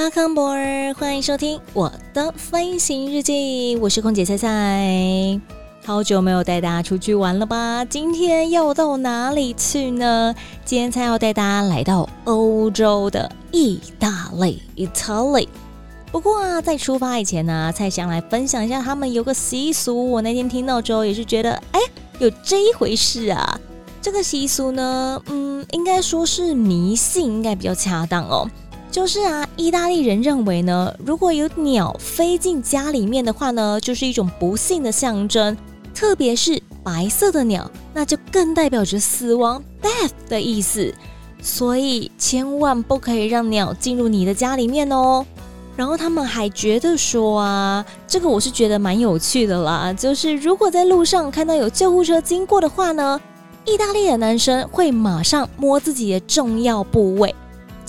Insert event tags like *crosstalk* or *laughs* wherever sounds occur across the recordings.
Welcome aboard，欢迎收听我的飞行日记，我是空姐菜菜。好久没有带大家出去玩了吧？今天要到哪里去呢？今天才要带大家来到欧洲的意大利 （Italy）。不过啊，在出发以前呢，菜想来分享一下他们有个习俗。我那天听到之后也是觉得，哎，有这一回事啊！这个习俗呢，嗯，应该说是迷信，应该比较恰当哦。就是啊，意大利人认为呢，如果有鸟飞进家里面的话呢，就是一种不幸的象征。特别是白色的鸟，那就更代表着死亡 （death） 的意思。所以千万不可以让鸟进入你的家里面哦。然后他们还觉得说啊，这个我是觉得蛮有趣的啦。就是如果在路上看到有救护车经过的话呢，意大利的男生会马上摸自己的重要部位。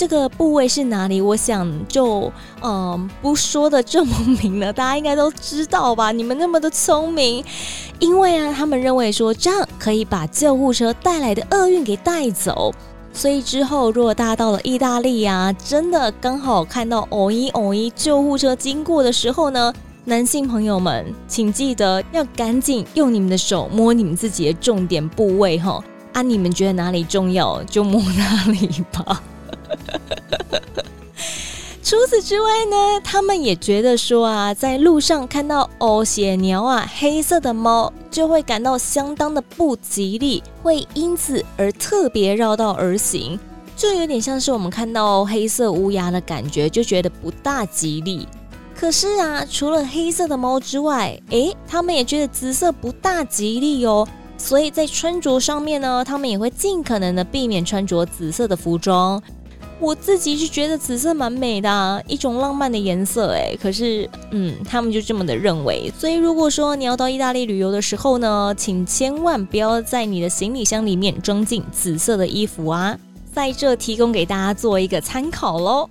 这个部位是哪里？我想就嗯、不说的这么明了，大家应该都知道吧？你们那么的聪明，因为啊，他们认为说这样可以把救护车带来的厄运给带走。所以之后如果大家到了意大利啊，真的刚好看到“哦一哦一”救护车经过的时候呢，男性朋友们请记得要赶紧用你们的手摸你们自己的重点部位哈啊！你们觉得哪里重要就摸哪里吧。*laughs* 除此之外呢，他们也觉得说啊，在路上看到哦血鸟啊、黑色的猫，就会感到相当的不吉利，会因此而特别绕道而行，就有点像是我们看到黑色乌鸦的感觉，就觉得不大吉利。可是啊，除了黑色的猫之外，诶，他们也觉得紫色不大吉利哦，所以在穿着上面呢，他们也会尽可能的避免穿着紫色的服装。我自己是觉得紫色蛮美的，一种浪漫的颜色哎。可是，嗯，他们就这么的认为。所以，如果说你要到意大利旅游的时候呢，请千万不要在你的行李箱里面装进紫色的衣服啊。在这提供给大家做一个参考喽。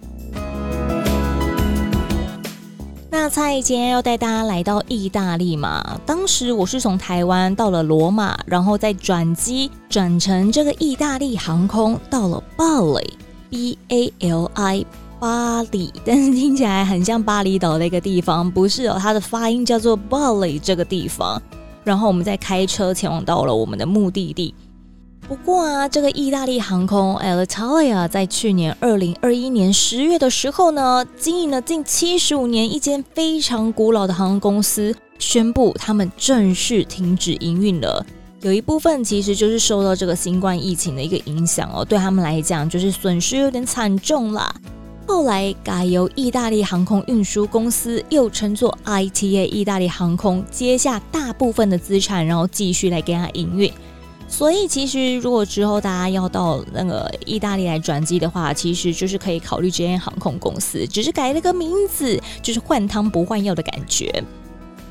那蔡今天要带大家来到意大利嘛，当时我是从台湾到了罗马，然后再转机转乘这个意大利航空到了巴黎。B A L I 巴黎，但是听起来很像巴厘岛那个地方，不是哦，它的发音叫做 Bali 这个地方。然后我们再开车前往到了我们的目的地。不过啊，这个意大利航空 Alitalia 在去年二零二一年十月的时候呢，经营了近七十五年，一间非常古老的航空公司宣布他们正式停止营运了。有一部分其实就是受到这个新冠疫情的一个影响哦，对他们来讲就是损失有点惨重啦。后来改由意大利航空运输公司，又称作 ITA 意大利航空，接下大部分的资产，然后继续来给他营运。所以其实如果之后大家要到那个意大利来转机的话，其实就是可以考虑这间航空公司，只是改了个名字，就是换汤不换药的感觉。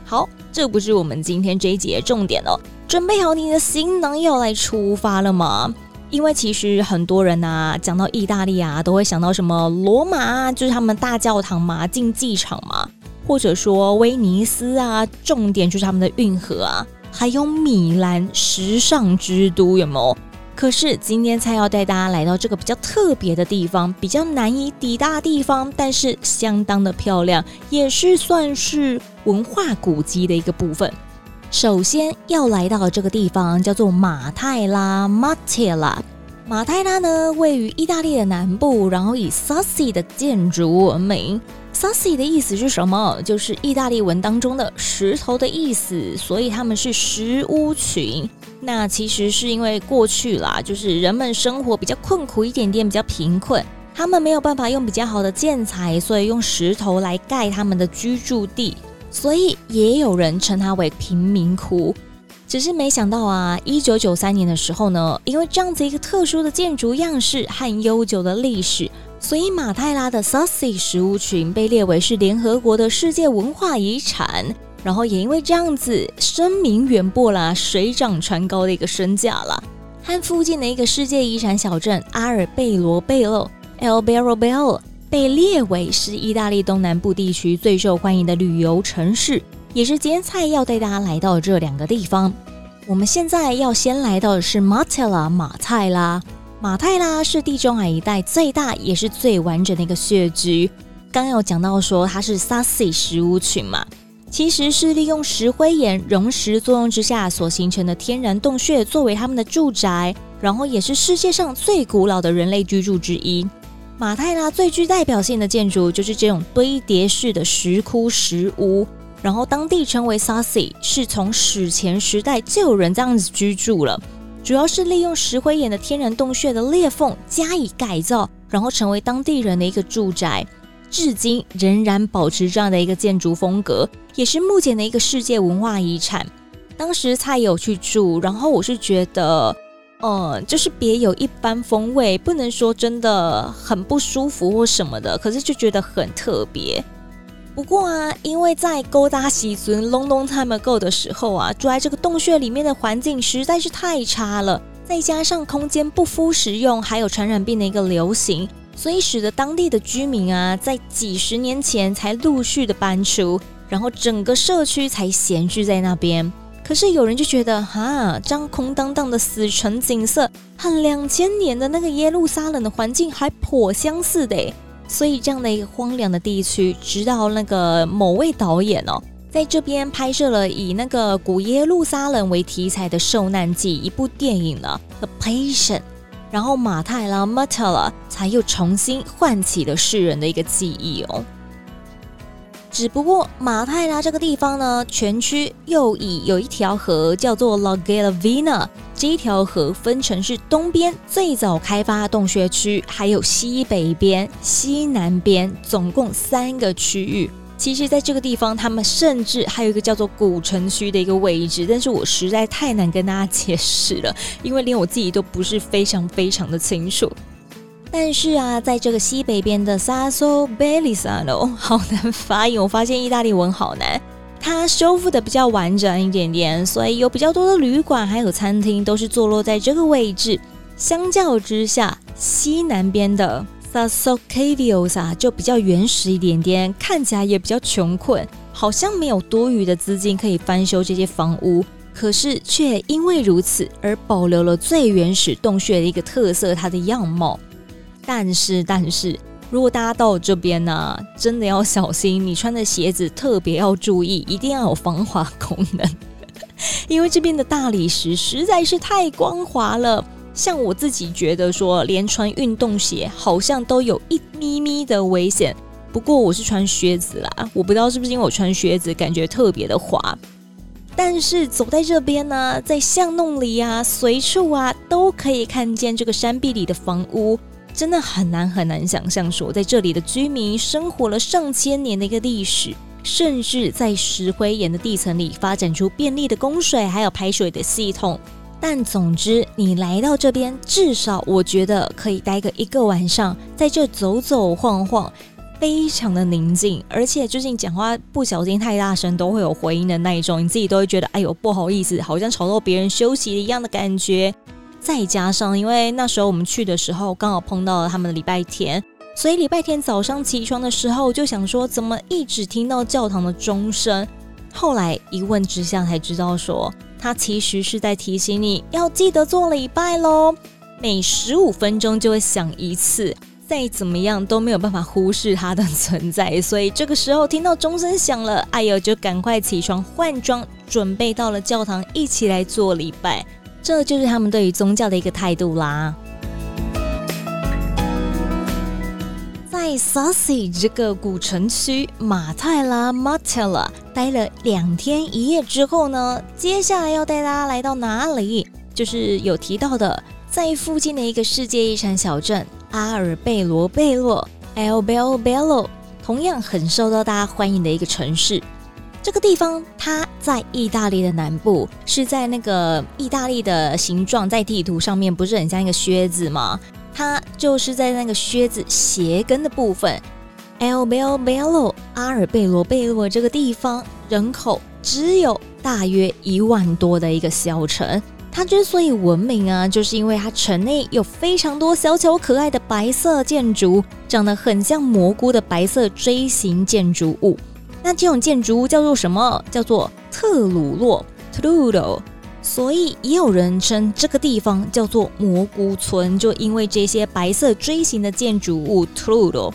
好，这不是我们今天这一节的重点哦。准备好你的行囊要来出发了吗？因为其实很多人啊，讲到意大利啊，都会想到什么罗马啊，就是他们大教堂嘛，竞技场嘛，或者说威尼斯啊，重点就是他们的运河啊，还有米兰，时尚之都，有没有？可是今天才要带大家来到这个比较特别的地方，比较难以抵达的地方，但是相当的漂亮，也是算是文化古迹的一个部分。首先要来到这个地方叫做马泰拉 （Matera）。马泰拉呢，位于意大利的南部，然后以 Sassi 的建筑闻名。Sassi 的意思是什么？就是意大利文当中的石头的意思，所以他们是石屋群。那其实是因为过去啦，就是人们生活比较困苦一点点，比较贫困，他们没有办法用比较好的建材，所以用石头来盖他们的居住地，所以也有人称它为贫民窟。只是没想到啊，一九九三年的时候呢，因为这样子一个特殊的建筑样式和悠久的历史，所以马泰拉的 Sussex 石屋群被列为是联合国的世界文化遗产。然后也因为这样子，声名远播啦，水涨船高的一个身价啦。和附近的一个世界遗产小镇阿尔贝罗贝洛 （Alberobello） 被列为是意大利东南部地区最受欢迎的旅游城市。也是今天菜要带大家来到这两个地方。我们现在要先来到的是马泰拉马泰拉。马泰拉是地中海一带最大也是最完整的一个穴居。刚有讲到说它是 Sassi 石屋群嘛，其实是利用石灰岩溶石作用之下所形成的天然洞穴作为他们的住宅，然后也是世界上最古老的人类居住之一。马泰拉最具代表性的建筑就是这种堆叠式的石窟石屋。然后当地称为 Sussex，是从史前时代就有人这样子居住了，主要是利用石灰岩的天然洞穴的裂缝加以改造，然后成为当地人的一个住宅，至今仍然保持这样的一个建筑风格，也是目前的一个世界文化遗产。当时才有去住，然后我是觉得，呃，就是别有一番风味，不能说真的很不舒服或什么的，可是就觉得很特别。不过啊，因为在勾搭西尊 long long time ago 的时候啊，住在这个洞穴里面的环境实在是太差了，再加上空间不敷实用，还有传染病的一个流行，所以使得当地的居民啊，在几十年前才陆续的搬出，然后整个社区才闲置在那边。可是有人就觉得，哈，这样空荡荡的死城景色，和两千年的那个耶路撒冷的环境还颇相似的。所以这样的一个荒凉的地区，直到那个某位导演哦，在这边拍摄了以那个古耶路撒冷为题材的《受难记》一部电影呢，《The Passion》，然后马太拉 Matala 才又重新唤起了世人的一个记忆哦。只不过马泰拉这个地方呢，全区又以有一条河叫做 Lago Lavina，这一条河分成是东边最早开发洞穴区，还有西北边、西南边，总共三个区域。其实，在这个地方，他们甚至还有一个叫做古城区的一个位置，但是我实在太难跟大家解释了，因为连我自己都不是非常非常的清楚。但是啊，在这个西北边的 Sasso Bellisano *laughs* 好难发音，我发现意大利文好难。它修复的比较完整一点点，所以有比较多的旅馆还有餐厅都是坐落在这个位置。相较之下，西南边的 Sasso Caviosa 就比较原始一点点，看起来也比较穷困，好像没有多余的资金可以翻修这些房屋，可是却因为如此而保留了最原始洞穴的一个特色，它的样貌。但是，但是，如果大家到这边呢、真的要小心，你穿的鞋子特别要注意，一定要有防滑功能，*laughs* 因为这边的大理石实在是太光滑了。像我自己觉得说，连穿运动鞋好像都有一咪咪的危险。不过我是穿靴子啦，我不知道是不是因为我穿靴子感觉特别的滑。但是走在这边呢、在巷弄里啊，随处啊，都可以看见这个山壁里的房屋。真的很难很难想象，说在这里的居民生活了上千年的一个历史，甚至在石灰岩的地层里发展出便利的供水还有排水的系统。但总之，你来到这边，至少我觉得可以待个一个晚上，在这走走晃晃，非常的宁静，而且最近讲话不小心太大声都会有回音的那一种，你自己都会觉得哎呦不好意思，好像吵到别人休息一样的感觉。再加上，因为那时候我们去的时候刚好碰到了他们的礼拜天，所以礼拜天早上起床的时候就想说，怎么一直听到教堂的钟声？后来一问之下才知道说，他其实是在提醒你要记得做礼拜喽，每十五分钟就会响一次，再怎么样都没有办法忽视它的存在。*laughs* 所以这个时候听到钟声响了，哎呦，就赶快起床换装，准备到了教堂一起来做礼拜。这就是他们对于宗教的一个态度啦。在 Sussex 这个古城区马泰拉 Matella 待了两天一夜之后呢，接下来要带大家来到哪里？就是有提到的，在附近的一个世界遗产小镇阿尔贝罗贝洛 （Alberobello），同样很受到大家欢迎的一个城市。这个地方它在意大利的南部，是在那个意大利的形状，在地图上面不是很像一个靴子吗？它就是在那个靴子鞋跟的部分，El Bel Bello 阿尔贝罗贝洛这个地方，人口只有大约一万多的一个小城。它之所以闻名啊，就是因为它城内有非常多小巧可爱的白色建筑，长得很像蘑菇的白色锥形建筑物。那这种建筑物叫做什么？叫做特鲁洛 （Trullo）。所以也有人称这个地方叫做蘑菇村，就因为这些白色锥形的建筑物 Trullo。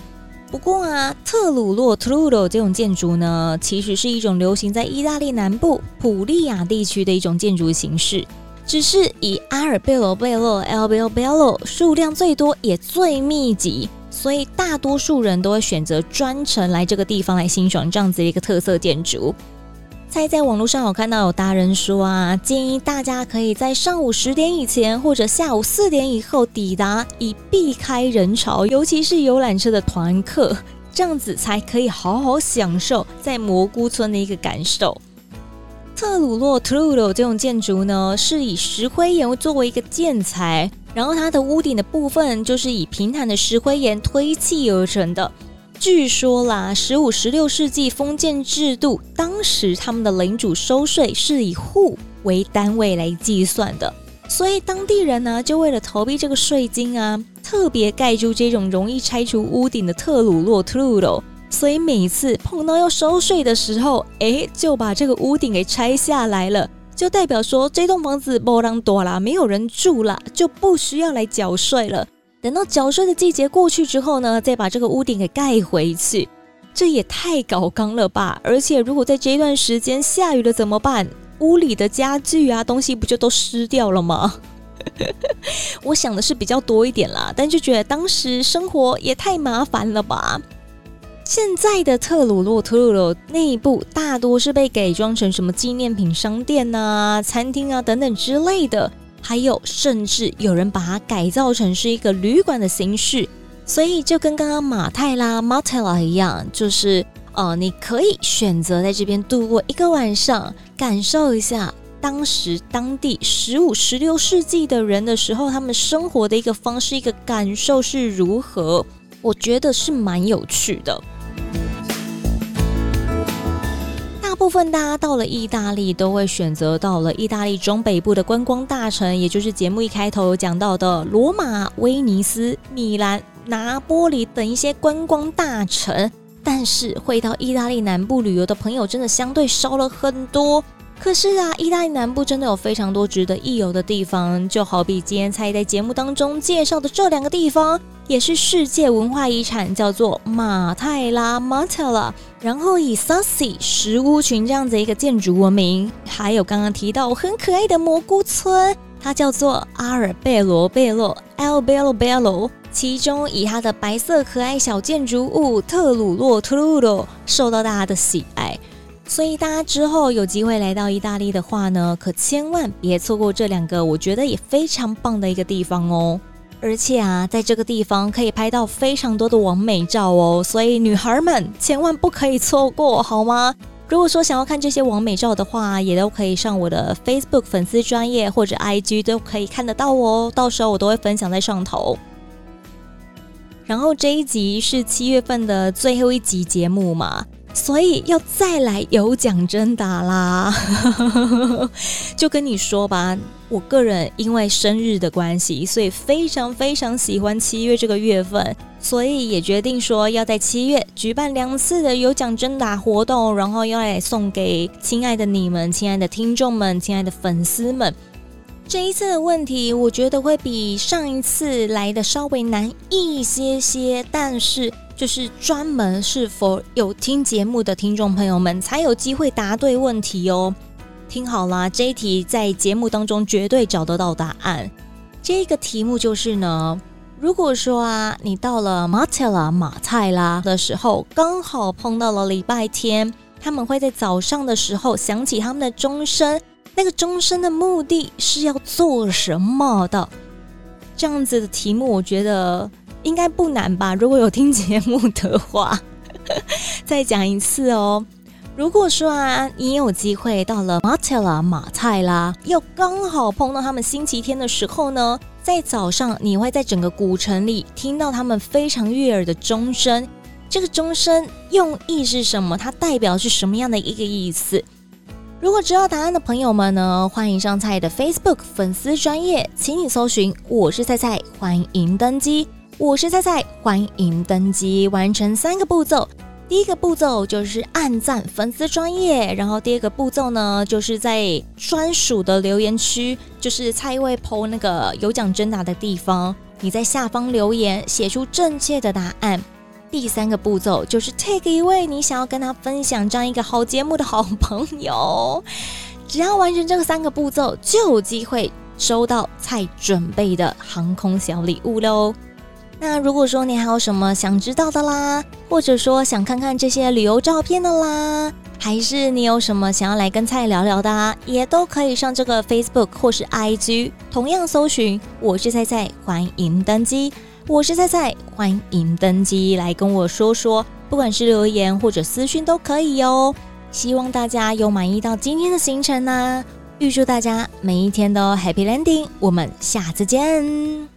不过啊，特鲁洛 Trullo 这种建筑呢，其实是一种流行在意大利南部普利亚地区的一种建筑形式。只是以阿尔贝罗贝洛 （El Bel Bello） 数量最多也最密集，所以大多数人都会选择专程来这个地方来欣赏这样子的一个特色建筑。在在网络上有看到有达人说啊，建议大家可以在上午十点以前或者下午四点以后抵达，以避开人潮，尤其是游览车的团客，这样子才可以好好享受在蘑菇村的一个感受。特鲁洛 t r u l o 这种建筑呢，是以石灰岩作为一个建材，然后它的屋顶的部分就是以平坦的石灰岩堆砌而成的。据说啦，十五、十六世纪封建制度，当时他们的领主收税是以户为单位来计算的，所以当地人呢，就为了逃避这个税金啊，特别盖住这种容易拆除屋顶的特鲁洛 Trullo。所以每次碰到要收税的时候，哎，就把这个屋顶给拆下来了，就代表说这栋房子没人住啦，没有人住了，就不需要来缴税了。等到缴税的季节过去之后呢，再把这个屋顶给盖回去，这也太搞刚了吧！而且如果在这段时间下雨了怎么办？屋里的家具啊东西不就都湿掉了吗？*laughs* 我想的是比较多一点啦，但就觉得当时生活也太麻烦了吧。现在的特鲁洛特鲁洛内部大多是被改装成什么纪念品商店啊、餐厅啊等等之类的，还有甚至有人把它改造成是一个旅馆的形式，所以就跟刚刚马泰拉 Martella 一样，就是呃，你可以选择在这边度过一个晚上，感受一下当时当地十五、十六世纪的人的时候，他们生活的一个方式、一个感受是如何，我觉得是蛮有趣的。部分大家到了意大利都会选择到了意大利中北部的观光大城，也就是节目一开头有讲到的罗马、威尼斯、米兰、拿波里等一些观光大城。但是会到意大利南部旅游的朋友真的相对少了很多。可是啊，意大利南部真的有非常多值得一游的地方，就好比今天才在节目当中介绍的这两个地方。也是世界文化遗产，叫做马泰拉 （Matera） 然后以 Sassi 石屋群这样子一个建筑闻名，还有刚刚提到很可爱的蘑菇村，它叫做阿尔贝罗贝洛 El Bel Bello，其中以它的白色可爱小建筑物特鲁洛 Trullo 受到大家的喜爱，所以大家之后有机会来到意大利的话呢，可千万别错过这两个我觉得也非常棒的一个地方哦。而且啊，在这个地方可以拍到非常多的网美照哦，所以女孩们千万不可以错过，好吗？如果说想要看这些网美照的话，也都可以上我的 Facebook 粉丝专业或者 IG 都可以看得到哦，到时候我都会分享在上头。然后这一集是七月份的最后一集节目嘛。所以要再来有奖征答啦，*laughs* 就跟你说吧，我个人因为生日的关系，所以非常非常喜欢七月这个月份，所以也决定说要在七月举办两次的有奖征答活动，然后要来送给亲爱的你们、亲爱的听众们、亲爱的粉丝们。这一次的问题，我觉得会比上一次来的稍微难一些些，但是。就是专门是否有听节目的听众朋友们才有机会答对问题哦。听好啦，这一题在节目当中绝对找得到答案。这个题目就是呢，如果说啊，你到了马特拉马泰拉的时候，刚好碰到了礼拜天，他们会在早上的时候响起他们的钟声。那个钟声的目的是要做什么的？这样子的题目，我觉得。应该不难吧？如果有听节目的话，*laughs* 再讲一次哦。如果说啊，你有机会到了马特拉马赛拉，又刚好碰到他们星期天的时候呢，在早上你会在整个古城里听到他们非常悦耳的钟声。这个钟声用意是什么？它代表是什么样的一个意思？如果知道答案的朋友们呢，欢迎上菜的 Facebook 粉丝专业，请你搜寻“我是菜菜”，欢迎登机。我是菜菜，欢迎登机，完成三个步骤。第一个步骤就是按赞粉丝专业，然后第二个步骤呢，就是在专属的留言区，就是菜味 po 那个有奖征答的地方，你在下方留言，写出正确的答案。第三个步骤就是 take 一位你想要跟他分享这样一个好节目的好朋友，只要完成这个三个步骤，就有机会收到菜准备的航空小礼物喽。那如果说你还有什么想知道的啦，或者说想看看这些旅游照片的啦，还是你有什么想要来跟菜聊聊的啊，也都可以上这个 Facebook 或是 IG，同样搜寻我是菜菜，欢迎登机，我是菜菜，欢迎登机，来跟我说说，不管是留言或者私讯都可以哦。希望大家有满意到今天的行程呢，预祝大家每一天都 Happy Landing，我们下次见。